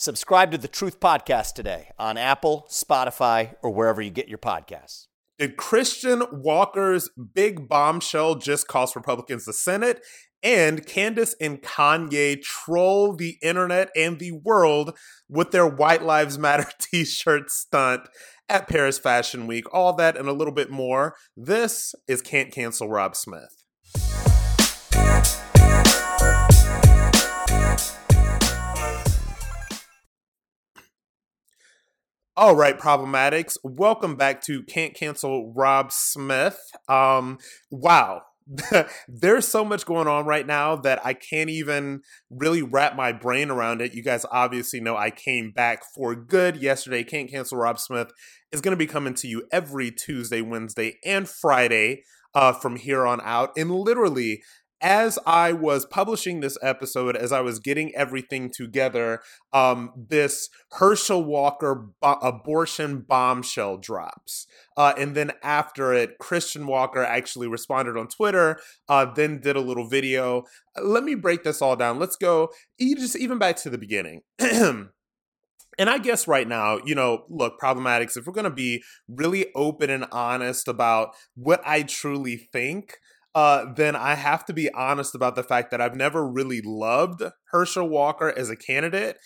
Subscribe to the Truth Podcast today on Apple, Spotify, or wherever you get your podcasts. Did Christian Walker's big bombshell just cost Republicans the Senate? And Candace and Kanye troll the internet and the world with their White Lives Matter t shirt stunt at Paris Fashion Week. All that and a little bit more. This is Can't Cancel Rob Smith. All right, problematics. Welcome back to Can't Cancel Rob Smith. Um, wow. There's so much going on right now that I can't even really wrap my brain around it. You guys obviously know I came back for good yesterday. Can't Cancel Rob Smith is going to be coming to you every Tuesday, Wednesday, and Friday uh, from here on out. And literally, as I was publishing this episode, as I was getting everything together, um, this Herschel Walker bo- abortion bombshell drops. Uh, and then after it, Christian Walker actually responded on Twitter, uh, then did a little video. Let me break this all down. Let's go just even back to the beginning. And I guess right now, you know, look, problematics, if we're going to be really open and honest about what I truly think, uh, then I have to be honest about the fact that I've never really loved Herschel Walker as a candidate.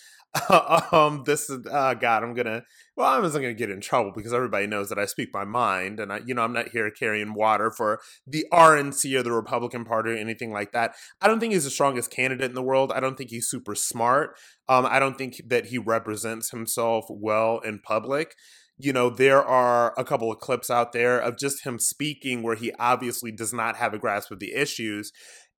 um, this is uh, God. I'm gonna. Well, I wasn't gonna get in trouble because everybody knows that I speak my mind, and I, you know, I'm not here carrying water for the RNC or the Republican Party or anything like that. I don't think he's the strongest candidate in the world. I don't think he's super smart. Um, I don't think that he represents himself well in public you know, there are a couple of clips out there of just him speaking where he obviously does not have a grasp of the issues.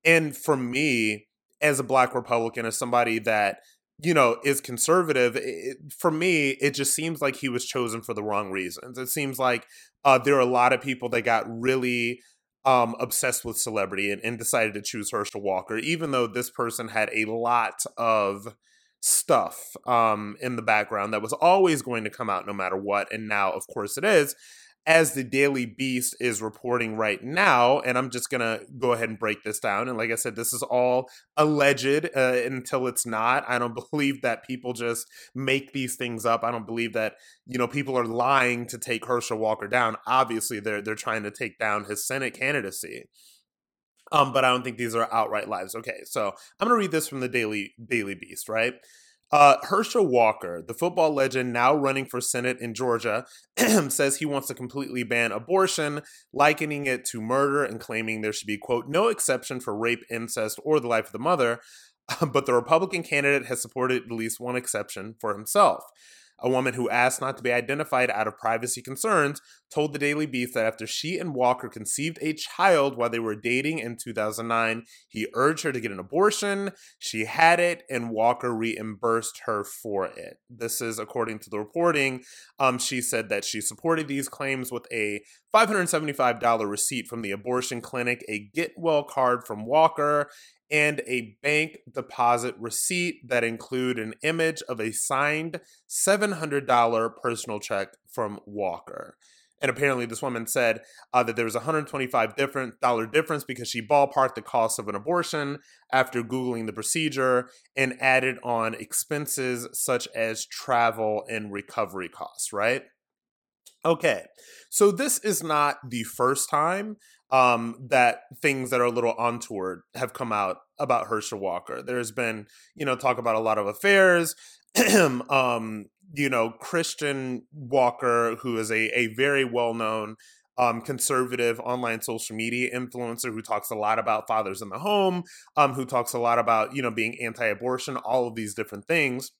And for me, as a black Republican, as somebody that, you know, is conservative, it, for me, it just seems like he was chosen for the wrong reasons. It seems like uh, there are a lot of people that got really um, obsessed with celebrity and, and decided to choose Herschel Walker, even though this person had a lot of stuff um, in the background that was always going to come out no matter what. And now, of course, it is. As the Daily Beast is reporting right now, and I'm just gonna go ahead and break this down. And like I said, this is all alleged uh, until it's not. I don't believe that people just make these things up. I don't believe that you know people are lying to take Herschel Walker down. Obviously, they're they're trying to take down his Senate candidacy. Um, but I don't think these are outright lies. Okay, so I'm gonna read this from the Daily Daily Beast, right? Uh, Herschel Walker, the football legend now running for Senate in Georgia, says he wants to completely ban abortion, likening it to murder and claiming there should be, quote, no exception for rape, incest, or the life of the mother. but the Republican candidate has supported at least one exception for himself. A woman who asked not to be identified out of privacy concerns told the Daily Beast that after she and Walker conceived a child while they were dating in 2009, he urged her to get an abortion. She had it, and Walker reimbursed her for it. This is according to the reporting. Um, she said that she supported these claims with a $575 receipt from the abortion clinic, a Get Well card from Walker, and a bank deposit receipt that include an image of a signed $700 personal check from Walker. And apparently, this woman said uh, that there was a $125 different dollar difference because she ballparked the cost of an abortion after Googling the procedure and added on expenses such as travel and recovery costs, right? Okay, so this is not the first time um, that things that are a little untoward have come out about Herschel Walker. There's been, you know, talk about a lot of affairs. um, you know, Christian Walker, who is a, a very well known um, conservative online social media influencer who talks a lot about fathers in the home, um, who talks a lot about, you know, being anti abortion, all of these different things.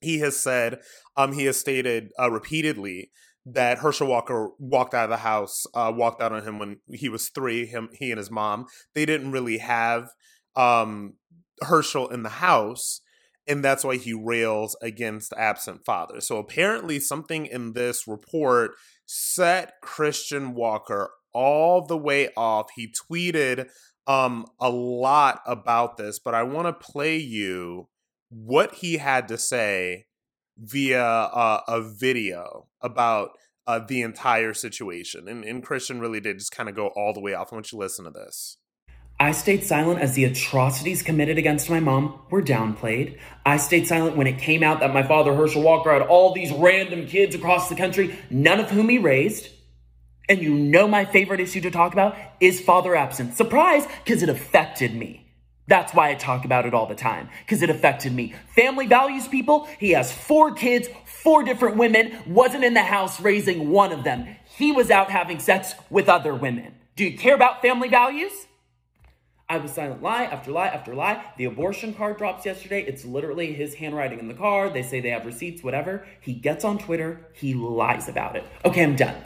He has said, um, he has stated uh, repeatedly that Herschel Walker walked out of the house, uh, walked out on him when he was three. Him, he and his mom. They didn't really have um, Herschel in the house, and that's why he rails against absent fathers. So apparently, something in this report set Christian Walker all the way off. He tweeted um, a lot about this, but I want to play you what he had to say via uh, a video about uh, the entire situation. And, and Christian really did just kind of go all the way off. I want you to listen to this. I stayed silent as the atrocities committed against my mom were downplayed. I stayed silent when it came out that my father, Herschel Walker, had all these random kids across the country, none of whom he raised. And you know my favorite issue to talk about is father absence. Surprise, because it affected me. That's why I talk about it all the time, because it affected me. Family values people. He has four kids, four different women, wasn't in the house raising one of them. He was out having sex with other women. Do you care about family values? I was silent lie after lie after lie. The abortion card drops yesterday. It's literally his handwriting in the card. They say they have receipts, whatever. He gets on Twitter. He lies about it. Okay, I'm done.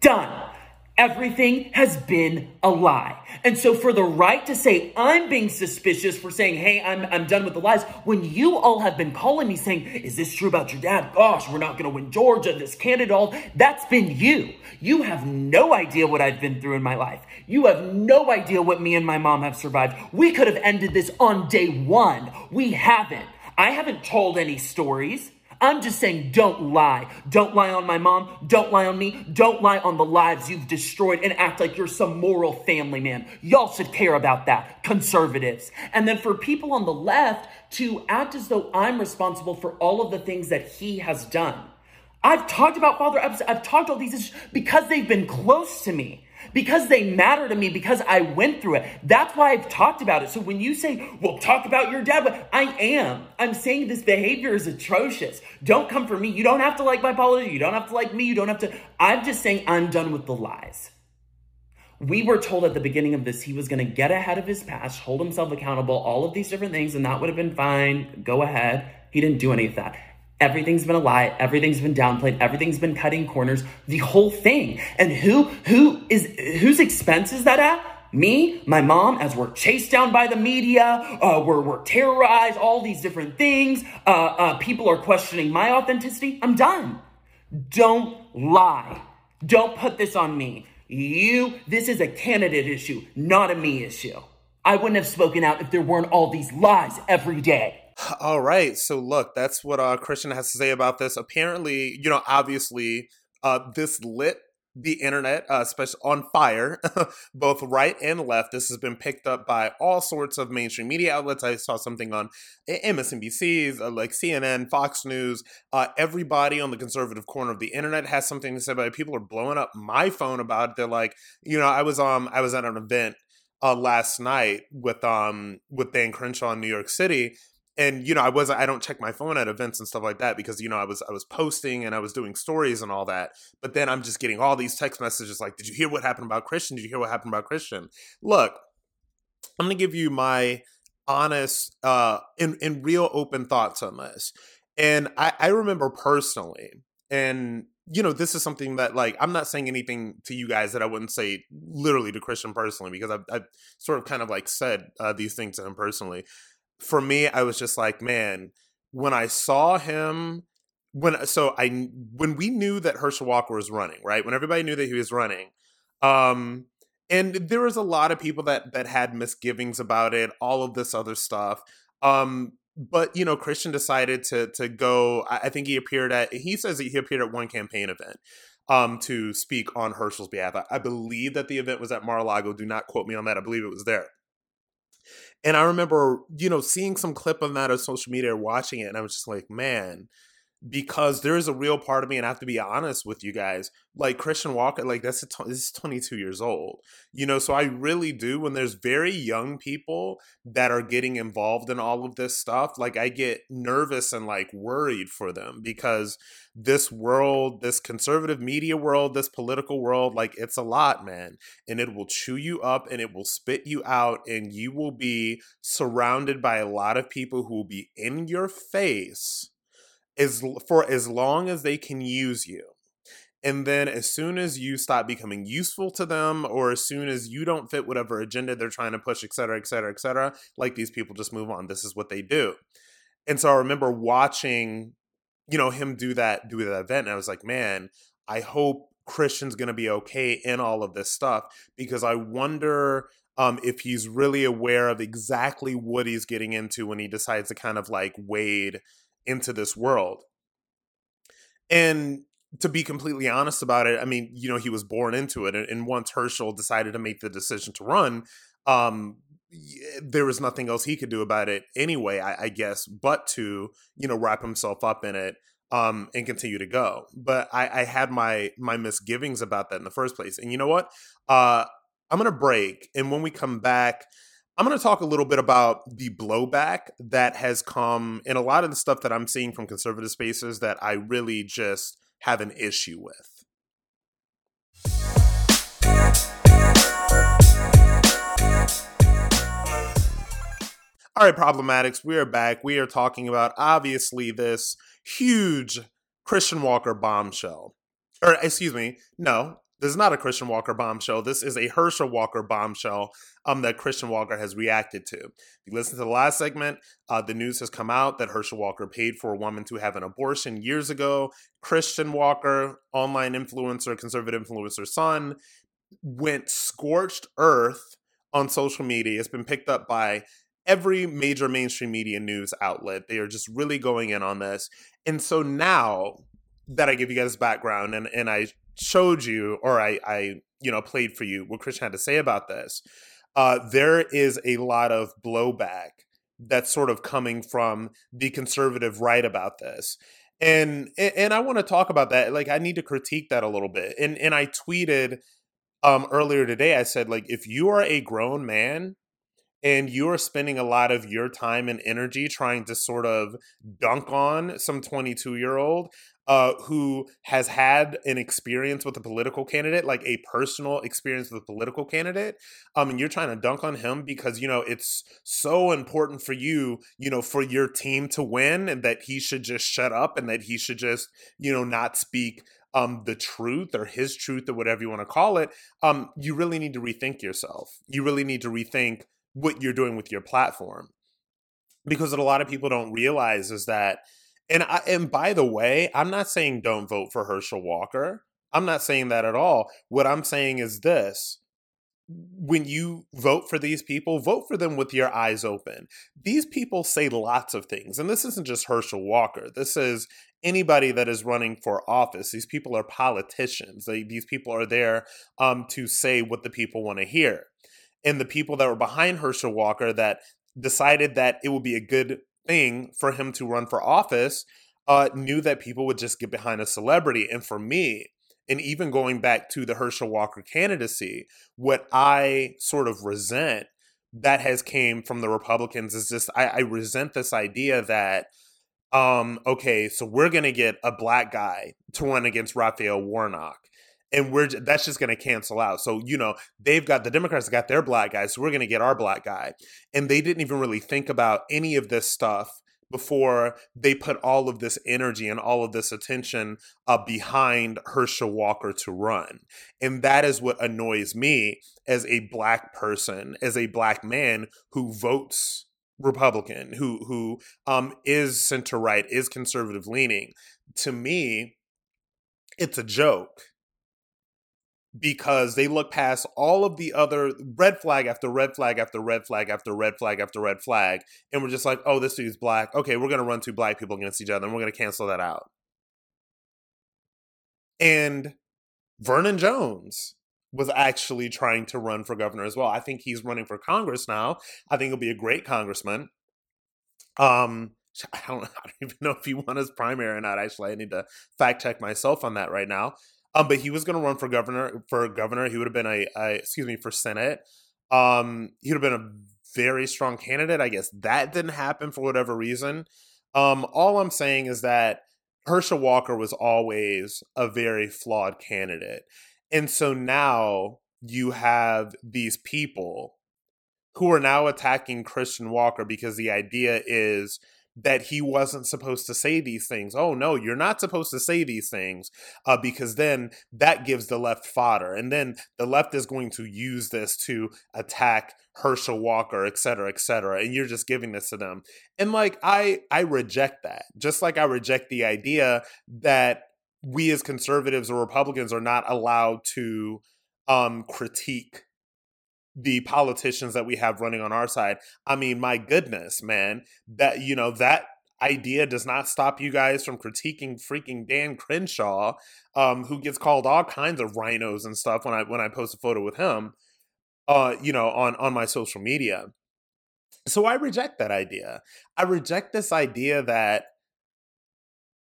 Done. Everything has been a lie. And so for the right to say I'm being suspicious for saying, hey, I'm, I'm done with the lies, when you all have been calling me saying, is this true about your dad? Gosh, we're not going to win Georgia, this candidate, all that's been you. You have no idea what I've been through in my life. You have no idea what me and my mom have survived. We could have ended this on day one. We haven't. I haven't told any stories. I'm just saying, don't lie. Don't lie on my mom. Don't lie on me. Don't lie on the lives you've destroyed and act like you're some moral family man. Y'all should care about that, conservatives. And then for people on the left to act as though I'm responsible for all of the things that he has done. I've talked about Father. I've talked all these issues because they've been close to me because they matter to me, because I went through it. That's why I've talked about it. So when you say, well, talk about your dad, I am. I'm saying this behavior is atrocious. Don't come for me. You don't have to like my apology. You don't have to like me. You don't have to. I'm just saying I'm done with the lies. We were told at the beginning of this he was going to get ahead of his past, hold himself accountable, all of these different things, and that would have been fine. Go ahead. He didn't do any of that. Everything's been a lie. Everything's been downplayed. Everything's been cutting corners. The whole thing. And who who is whose expense is that at? Me, my mom, as we're chased down by the media, uh, we're, we're terrorized, all these different things. Uh, uh, people are questioning my authenticity. I'm done. Don't lie. Don't put this on me. You, this is a candidate issue, not a me issue. I wouldn't have spoken out if there weren't all these lies every day. All right. So look, that's what uh, Christian has to say about this. Apparently, you know, obviously, uh, this lit the internet, uh, especially on fire, both right and left. This has been picked up by all sorts of mainstream media outlets. I saw something on MSNBC, uh, like CNN, Fox News. Uh, everybody on the conservative corner of the internet has something to say about it. People are blowing up my phone about it. They're like, you know, I was um I was at an event uh, last night with um with Dan Crenshaw in New York City, and you know i was i don't check my phone at events and stuff like that because you know i was i was posting and i was doing stories and all that but then i'm just getting all these text messages like did you hear what happened about christian did you hear what happened about christian look i'm gonna give you my honest uh and, and real open thoughts on this. And I, I remember personally, and you know, this is something that like I'm not saying anything to you guys that I wouldn't say literally to Christian personally because I've, I've sort of kind of like said uh, these things to him personally. For me, I was just like, man, when I saw him, when so I when we knew that Herschel Walker was running, right? When everybody knew that he was running, um, and there was a lot of people that that had misgivings about it, all of this other stuff. Um, but you know, Christian decided to to go. I think he appeared at. He says he appeared at one campaign event um, to speak on Herschel's behalf. I, I believe that the event was at Mar-a-Lago. Do not quote me on that. I believe it was there. And I remember, you know, seeing some clip of that on social media, watching it, and I was just like, man, because there is a real part of me, and I have to be honest with you guys. Like Christian Walker, like that's a t- this is 22 years old, you know. So I really do. When there's very young people that are getting involved in all of this stuff, like I get nervous and like worried for them because this world, this conservative media world, this political world, like it's a lot, man, and it will chew you up and it will spit you out, and you will be surrounded by a lot of people who will be in your face as for as long as they can use you. And then as soon as you stop becoming useful to them, or as soon as you don't fit whatever agenda they're trying to push, et cetera, et cetera, et cetera, like these people just move on. This is what they do. And so I remember watching, you know, him do that, do that event. And I was like, man, I hope Christian's gonna be okay in all of this stuff because I wonder um, if he's really aware of exactly what he's getting into when he decides to kind of like wade into this world. And to be completely honest about it, I mean, you know, he was born into it. And once Herschel decided to make the decision to run, um, there was nothing else he could do about it anyway, I, I guess, but to, you know, wrap himself up in it um, and continue to go. But I, I had my my misgivings about that in the first place. And you know what? Uh, I'm gonna break, and when we come back, I'm going to talk a little bit about the blowback that has come in a lot of the stuff that I'm seeing from conservative spaces that I really just have an issue with. All right, problematics, we are back. We are talking about obviously this huge Christian Walker bombshell. Or, excuse me, no, this is not a Christian Walker bombshell. This is a Herschel Walker bombshell um, that Christian Walker has reacted to. If you listen to the last segment, uh, the news has come out that Herschel Walker paid for a woman to have an abortion years ago. Christian Walker, online influencer, conservative influencer son, went scorched earth on social media. It's been picked up by every major mainstream media news outlet. They are just really going in on this. And so now that I give you guys background and, and I showed you or I, I you know played for you what Christian had to say about this, uh, there is a lot of blowback that's sort of coming from the conservative right about this. And and I want to talk about that. Like I need to critique that a little bit. And and I tweeted um earlier today I said like if you are a grown man and you are spending a lot of your time and energy trying to sort of dunk on some 22 year old uh, who has had an experience with a political candidate, like a personal experience with a political candidate, um, and you're trying to dunk on him because you know it's so important for you, you know, for your team to win, and that he should just shut up and that he should just, you know, not speak um, the truth or his truth or whatever you want to call it. Um, you really need to rethink yourself. You really need to rethink what you're doing with your platform because what a lot of people don't realize is that and I, and by the way, I'm not saying don't vote for Herschel Walker. I'm not saying that at all. What I'm saying is this when you vote for these people, vote for them with your eyes open. These people say lots of things, and this isn't just Herschel Walker. This is anybody that is running for office. These people are politicians. They, these people are there um, to say what the people want to hear. And the people that were behind Herschel Walker that decided that it would be a good thing for him to run for office uh, knew that people would just get behind a celebrity. And for me, and even going back to the Herschel Walker candidacy, what I sort of resent that has came from the Republicans is just I, I resent this idea that um okay, so we're gonna get a black guy to run against Raphael Warnock. And we're that's just going to cancel out. So you know they've got the Democrats got their black guy, so we're going to get our black guy, and they didn't even really think about any of this stuff before they put all of this energy and all of this attention uh, behind Herschel Walker to run, and that is what annoys me as a black person, as a black man who votes Republican, who who um, is center right, is conservative leaning. To me, it's a joke because they look past all of the other red flag after red flag after red flag after red flag after red flag, and we're just like, oh, this dude's black. Okay, we're gonna run two black people against each other, and we're gonna cancel that out. And Vernon Jones was actually trying to run for governor as well. I think he's running for Congress now. I think he'll be a great congressman. Um, I don't, I don't even know if he won his primary or not. Actually, I need to fact check myself on that right now. Um, but he was going to run for governor. For governor, he would have been a, a excuse me for senate. Um, he would have been a very strong candidate. I guess that didn't happen for whatever reason. Um, all I'm saying is that Herschel Walker was always a very flawed candidate, and so now you have these people who are now attacking Christian Walker because the idea is that he wasn't supposed to say these things. Oh no, you're not supposed to say these things uh, because then that gives the left fodder, and then the left is going to use this to attack Herschel Walker, et cetera, et cetera, and you're just giving this to them. And like I, I reject that. Just like I reject the idea that we as conservatives or Republicans are not allowed to um, critique the politicians that we have running on our side. I mean, my goodness, man, that you know that idea does not stop you guys from critiquing freaking Dan Crenshaw, um, who gets called all kinds of RINOs and stuff when I when I post a photo with him, uh, you know, on on my social media. So I reject that idea. I reject this idea that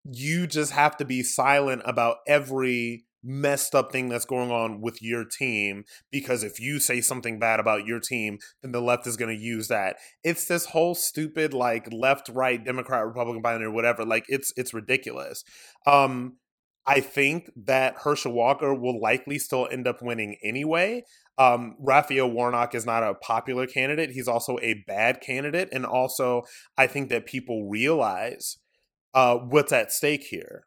you just have to be silent about every messed up thing that's going on with your team because if you say something bad about your team then the left is going to use that it's this whole stupid like left right democrat republican binary whatever like it's it's ridiculous um i think that herschel walker will likely still end up winning anyway um, Raphael Warnock is not a popular candidate. He's also a bad candidate. And also, I think that people realize uh, what's at stake here.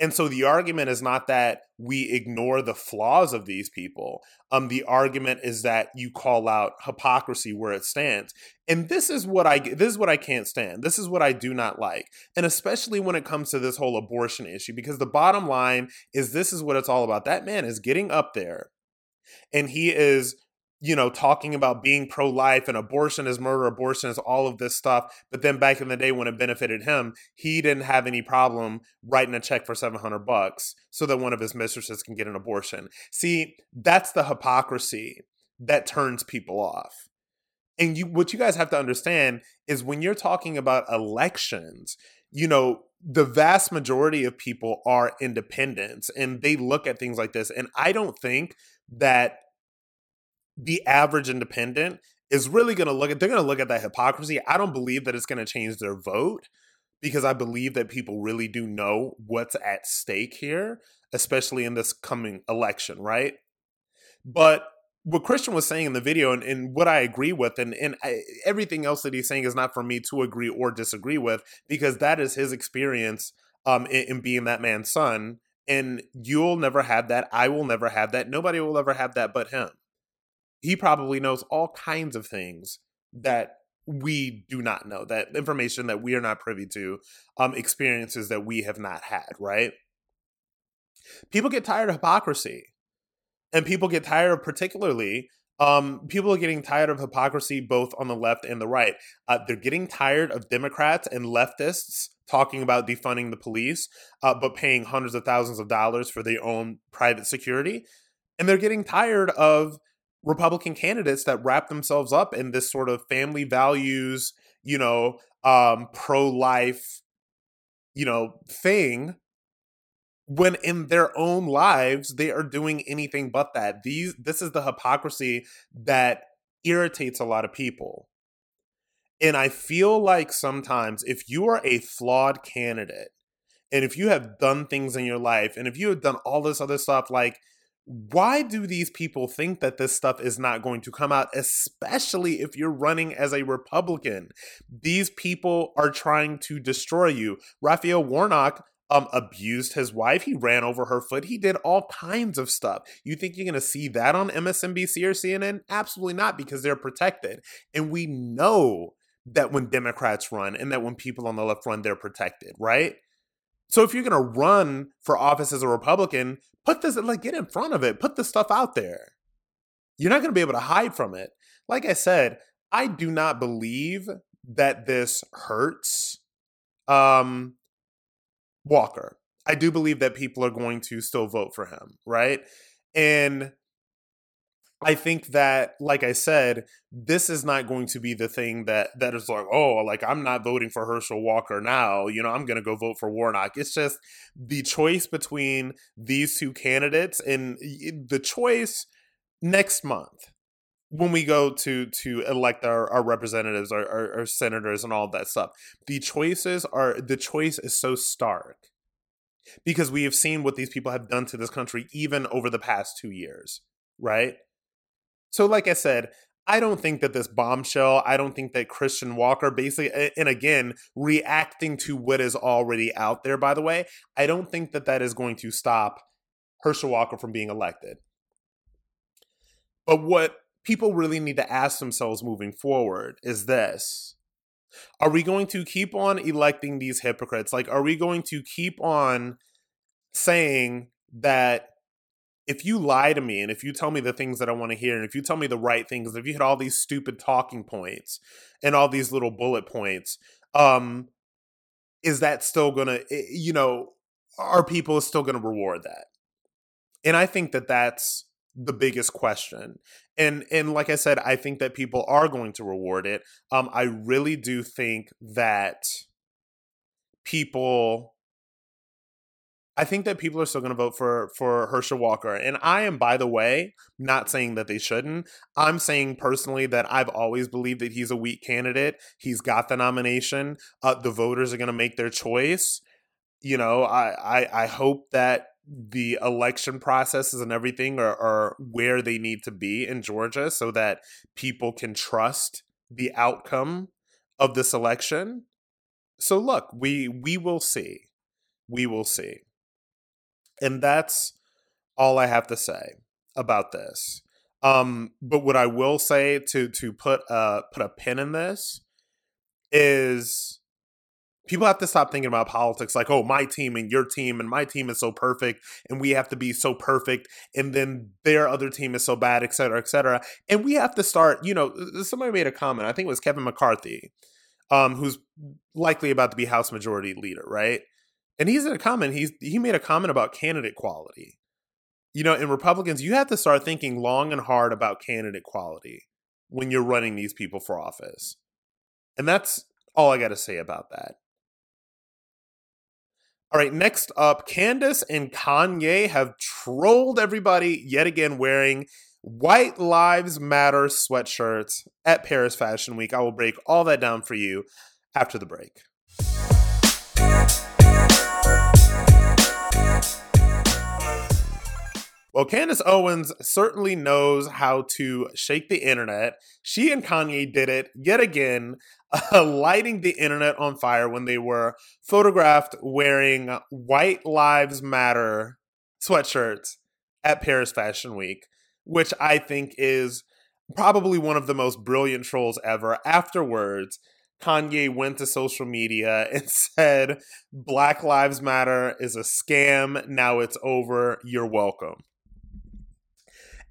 And so the argument is not that we ignore the flaws of these people. Um, the argument is that you call out hypocrisy where it stands. And this is what I this is what I can't stand. This is what I do not like. And especially when it comes to this whole abortion issue, because the bottom line is this is what it's all about. That man is getting up there and he is you know, talking about being pro life and abortion is murder, abortion is all of this stuff. But then back in the day when it benefited him, he didn't have any problem writing a check for 700 bucks so that one of his mistresses can get an abortion. See, that's the hypocrisy that turns people off. And you, what you guys have to understand is when you're talking about elections, you know, the vast majority of people are independents and they look at things like this. And I don't think that the average independent is really going to look at they're going to look at that hypocrisy. I don't believe that it's going to change their vote because I believe that people really do know what's at stake here, especially in this coming election, right? But what Christian was saying in the video and, and what I agree with and, and I, everything else that he's saying is not for me to agree or disagree with because that is his experience um, in, in being that man's son. And you'll never have that. I will never have that. Nobody will ever have that but him he probably knows all kinds of things that we do not know that information that we are not privy to um experiences that we have not had right? People get tired of hypocrisy and people get tired of particularly um people are getting tired of hypocrisy both on the left and the right. Uh, they're getting tired of democrats and leftists talking about defunding the police uh, but paying hundreds of thousands of dollars for their own private security and they're getting tired of Republican candidates that wrap themselves up in this sort of family values, you know, um, pro life, you know, thing when in their own lives they are doing anything but that. These this is the hypocrisy that irritates a lot of people. And I feel like sometimes if you are a flawed candidate and if you have done things in your life, and if you have done all this other stuff, like, why do these people think that this stuff is not going to come out, especially if you're running as a Republican? These people are trying to destroy you. Raphael Warnock um, abused his wife. He ran over her foot. He did all kinds of stuff. You think you're going to see that on MSNBC or CNN? Absolutely not, because they're protected. And we know that when Democrats run and that when people on the left run, they're protected, right? So if you're going to run for office as a Republican, put this, like, get in front of it, put the stuff out there. You're not going to be able to hide from it. Like I said, I do not believe that this hurts um, Walker. I do believe that people are going to still vote for him, right? And I think that, like I said, this is not going to be the thing that that is like, oh, like I'm not voting for Herschel Walker now. You know, I'm going to go vote for Warnock. It's just the choice between these two candidates, and the choice next month when we go to to elect our, our representatives, our, our, our senators, and all that stuff. The choices are the choice is so stark because we have seen what these people have done to this country even over the past two years, right? So, like I said, I don't think that this bombshell, I don't think that Christian Walker basically, and again, reacting to what is already out there, by the way, I don't think that that is going to stop Herschel Walker from being elected. But what people really need to ask themselves moving forward is this Are we going to keep on electing these hypocrites? Like, are we going to keep on saying that if you lie to me and if you tell me the things that I want to hear and if you tell me the right things, if you hit all these stupid talking points and all these little bullet points, um, is that still gonna, eh, you know, are people still gonna reward that? And I think that that's the biggest question. And and like I said, I think that people are going to reward it. Um, I really do think that people I think that people are still going to vote for for Herschel Walker, and I am, by the way, not saying that they shouldn't. I'm saying personally that I've always believed that he's a weak candidate. He's got the nomination. Uh, the voters are going to make their choice. You know, I, I I hope that the election processes and everything are, are where they need to be in Georgia, so that people can trust the outcome of this election. So look, we we will see. We will see. And that's all I have to say about this. Um, but what I will say to to put a put a pin in this is people have to stop thinking about politics like, oh, my team and your team and my team is so perfect and we have to be so perfect and then their other team is so bad, et cetera, et cetera. And we have to start, you know, somebody made a comment, I think it was Kevin McCarthy, um, who's likely about to be House Majority Leader, right? And he's in a comment he's he made a comment about candidate quality. You know in republicans you have to start thinking long and hard about candidate quality when you're running these people for office. And that's all i got to say about that. All right next up candace and kanye have trolled everybody yet again wearing white lives matter sweatshirts at paris fashion week. I will break all that down for you after the break Well, Candace Owens certainly knows how to shake the internet. She and Kanye did it yet again, uh, lighting the internet on fire when they were photographed wearing White Lives Matter sweatshirts at Paris Fashion Week, which I think is probably one of the most brilliant trolls ever. Afterwards, Kanye went to social media and said, Black Lives Matter is a scam. Now it's over. You're welcome.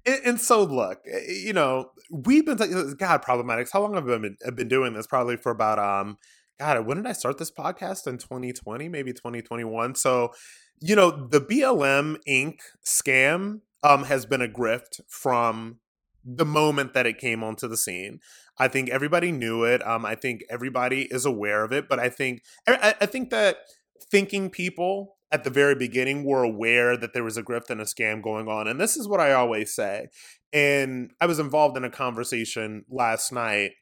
And, and, so, look, eh, you know, we've been God problematics. How long have I been, have been doing this? Probably for about um, God, when did I start this podcast? In 2020, maybe 2021. So, you know, the BLM Inc. scam um has been a grift from the moment that it came onto the scene. I think everybody knew it. Um, I think everybody is aware of it, but I think I, I think that thinking people at the very beginning were aware that there was a grift and a scam going on. And this is what I always say. And I was involved in a conversation last night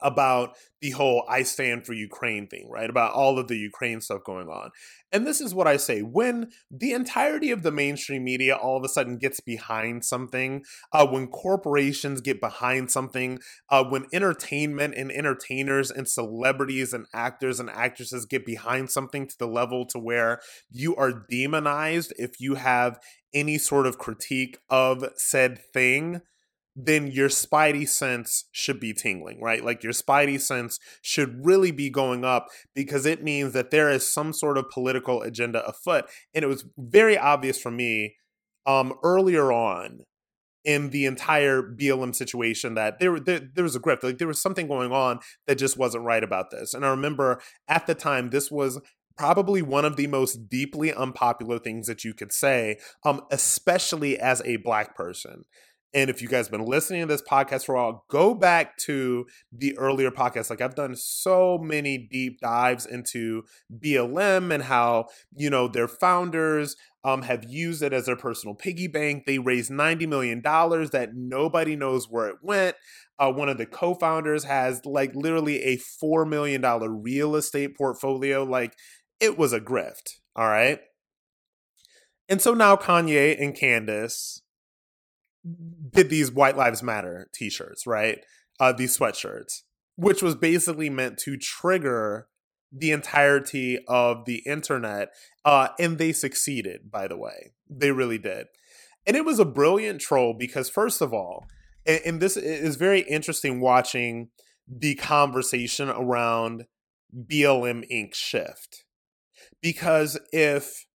about the whole I stand for Ukraine thing, right? About all of the Ukraine stuff going on. And this is what I say when the entirety of the mainstream media all of a sudden gets behind something, uh, when corporations get behind something, uh, when entertainment and entertainers and celebrities and actors and actresses get behind something to the level to where you are demonized if you have any sort of critique of said thing then your spidey sense should be tingling, right? Like your spidey sense should really be going up because it means that there is some sort of political agenda afoot. And it was very obvious for me um, earlier on in the entire BLM situation that there, there there was a grift. Like there was something going on that just wasn't right about this. And I remember at the time this was probably one of the most deeply unpopular things that you could say, um, especially as a black person. And if you guys been listening to this podcast for a while, go back to the earlier podcast. Like I've done so many deep dives into BLM and how, you know, their founders um, have used it as their personal piggy bank. They raised $90 million that nobody knows where it went. Uh, one of the co founders has like literally a $4 million real estate portfolio. Like it was a grift. All right. And so now Kanye and Candace did these White Lives Matter t-shirts, right? Uh, these sweatshirts, which was basically meant to trigger the entirety of the internet. Uh, and they succeeded, by the way. They really did. And it was a brilliant troll because, first of all, and, and this is very interesting watching the conversation around BLM Inc. shift. Because if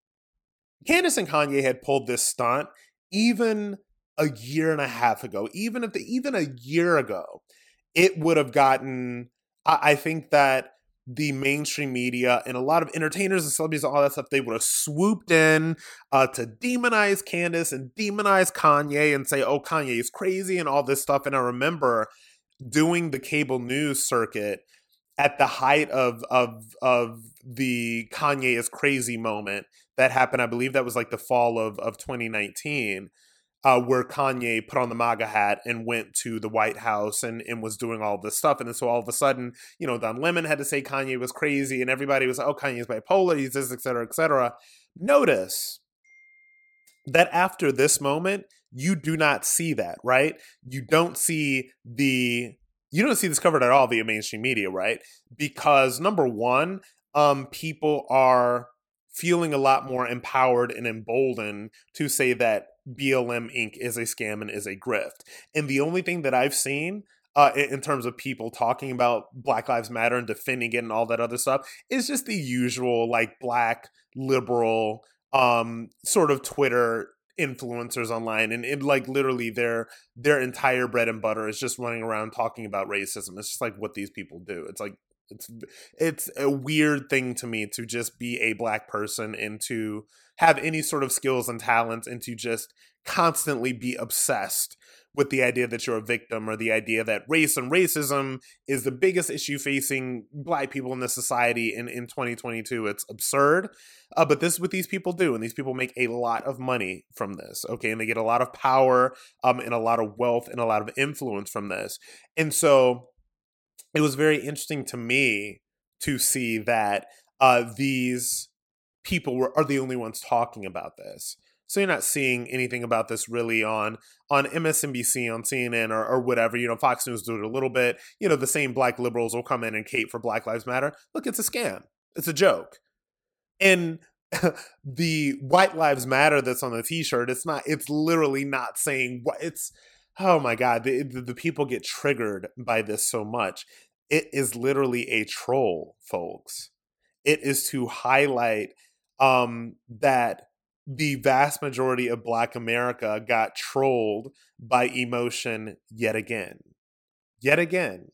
Candace and Kanye had pulled this stunt, even a year and a half ago, even if the, even a year ago, it would have gotten. I, I think that the mainstream media and a lot of entertainers and celebrities and all that stuff, they would have swooped in uh, to demonize Candace and demonize Kanye and say, oh, Kanye is crazy and all this stuff. And I remember doing the cable news circuit at the height of of of the Kanye is crazy moment that happened. I believe that was like the fall of of 2019 uh, where Kanye put on the MAGA hat and went to the White House and, and was doing all this stuff. And then so all of a sudden, you know, Don Lemon had to say Kanye was crazy and everybody was like, oh, Kanye's bipolar, he's this, et cetera, et cetera. Notice that after this moment, you do not see that, right? You don't see the you don't see this covered at all via mainstream media, right? Because number one, um, people are feeling a lot more empowered and emboldened to say that BLM Inc. is a scam and is a grift. And the only thing that I've seen uh, in terms of people talking about Black Lives Matter and defending it and all that other stuff is just the usual like black liberal um, sort of Twitter influencers online and it like literally their their entire bread and butter is just running around talking about racism it's just like what these people do it's like it's it's a weird thing to me to just be a black person and to have any sort of skills and talents and to just constantly be obsessed with the idea that you're a victim or the idea that race and racism is the biggest issue facing black people in this society in, in 2022 it's absurd. Uh, but this is what these people do and these people make a lot of money from this okay? And they get a lot of power um, and a lot of wealth and a lot of influence from this. And so it was very interesting to me to see that uh, these people were are the only ones talking about this. So you're not seeing anything about this really on on MSNBC, on CNN, or, or whatever. You know, Fox News do it a little bit. You know, the same black liberals will come in and cape for Black Lives Matter. Look, it's a scam. It's a joke. And the White Lives Matter that's on the T-shirt, it's not. It's literally not saying what it's. Oh my God, the, the, the people get triggered by this so much. It is literally a troll, folks. It is to highlight um, that the vast majority of Black America got trolled by emotion yet again. Yet again.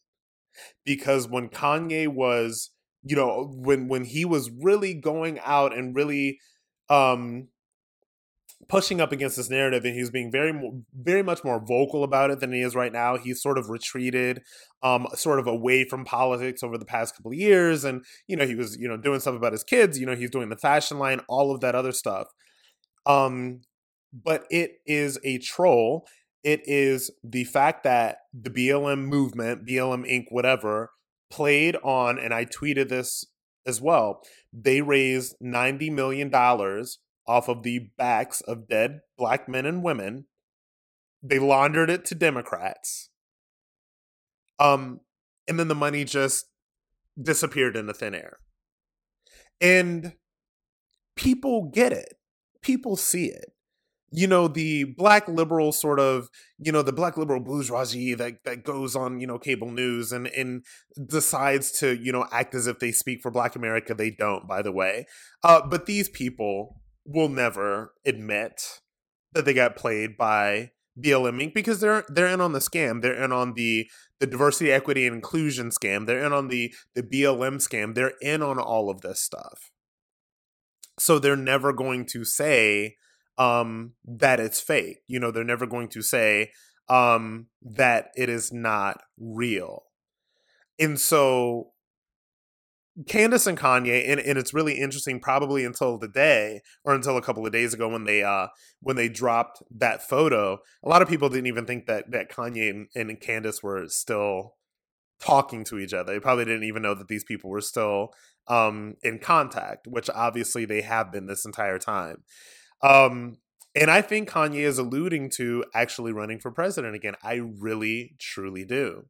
Because when Kanye was, you know, when when he was really going out and really um pushing up against this narrative and he's being very very much more vocal about it than he is right now he's sort of retreated um sort of away from politics over the past couple of years and you know he was you know doing stuff about his kids you know he's doing the fashion line all of that other stuff um but it is a troll It is the fact that the BLM movement, BLM Inc., whatever, played on, and I tweeted this as well. They raised $90 million off of the backs of dead black men and women. They laundered it to Democrats. Um, and then the money just disappeared into thin air. And people get it. People see it you know the black liberal sort of you know the black liberal bourgeoisie that that goes on you know cable news and and decides to you know act as if they speak for black america they don't by the way uh, but these people will never admit that they got played by BLM Inc. because they're they're in on the scam. They're in on the the diversity, equity, and inclusion scam. They're in on the the BLM scam. They're in on all of this stuff. So they're never going to say um, that it's fake. You know, they're never going to say um, that it is not real. And so Candace and Kanye, and, and it's really interesting, probably until the day or until a couple of days ago when they uh when they dropped that photo, a lot of people didn't even think that that Kanye and, and Candace were still talking to each other. They probably didn't even know that these people were still um in contact, which obviously they have been this entire time. Um, and I think Kanye is alluding to actually running for president again. I really, truly do.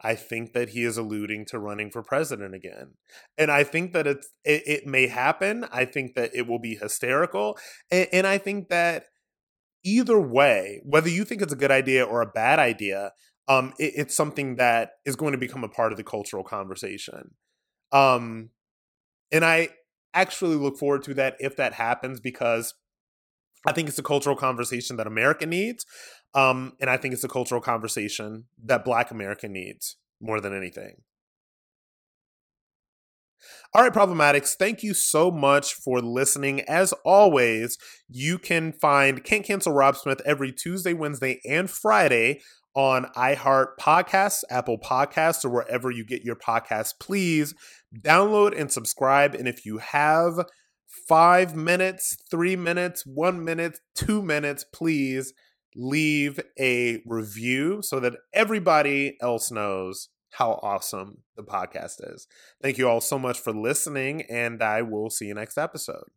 I think that he is alluding to running for president again. And I think that it's, it, it may happen. I think that it will be hysterical. And, and I think that either way, whether you think it's a good idea or a bad idea, um, it, it's something that is going to become a part of the cultural conversation. Um, and I actually look forward to that if that happens because I think it's a cultural conversation that America needs. Um, and I think it's a cultural conversation that Black America needs more than anything. All right, Problematics, thank you so much for listening. As always, you can find Can't Cancel Rob Smith every Tuesday, Wednesday, and Friday on iHeart Podcasts, Apple Podcasts, or wherever you get your podcasts. Please download and subscribe. And if you have five minutes, three minutes, one minute, two minutes, please leave a review so that everybody else knows how awesome the podcast is. Thank you all so much for listening, and I will see you next episode.